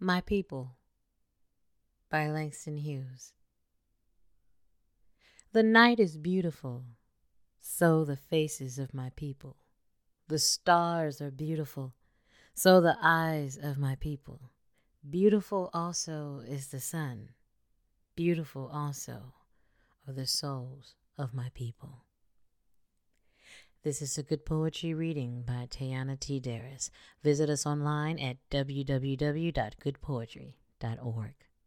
My People by Langston Hughes. The night is beautiful, so the faces of my people. The stars are beautiful, so the eyes of my people. Beautiful also is the sun, beautiful also are the souls of my people. This is a good poetry reading by Tayana T. Darris. Visit us online at www.goodpoetry.org.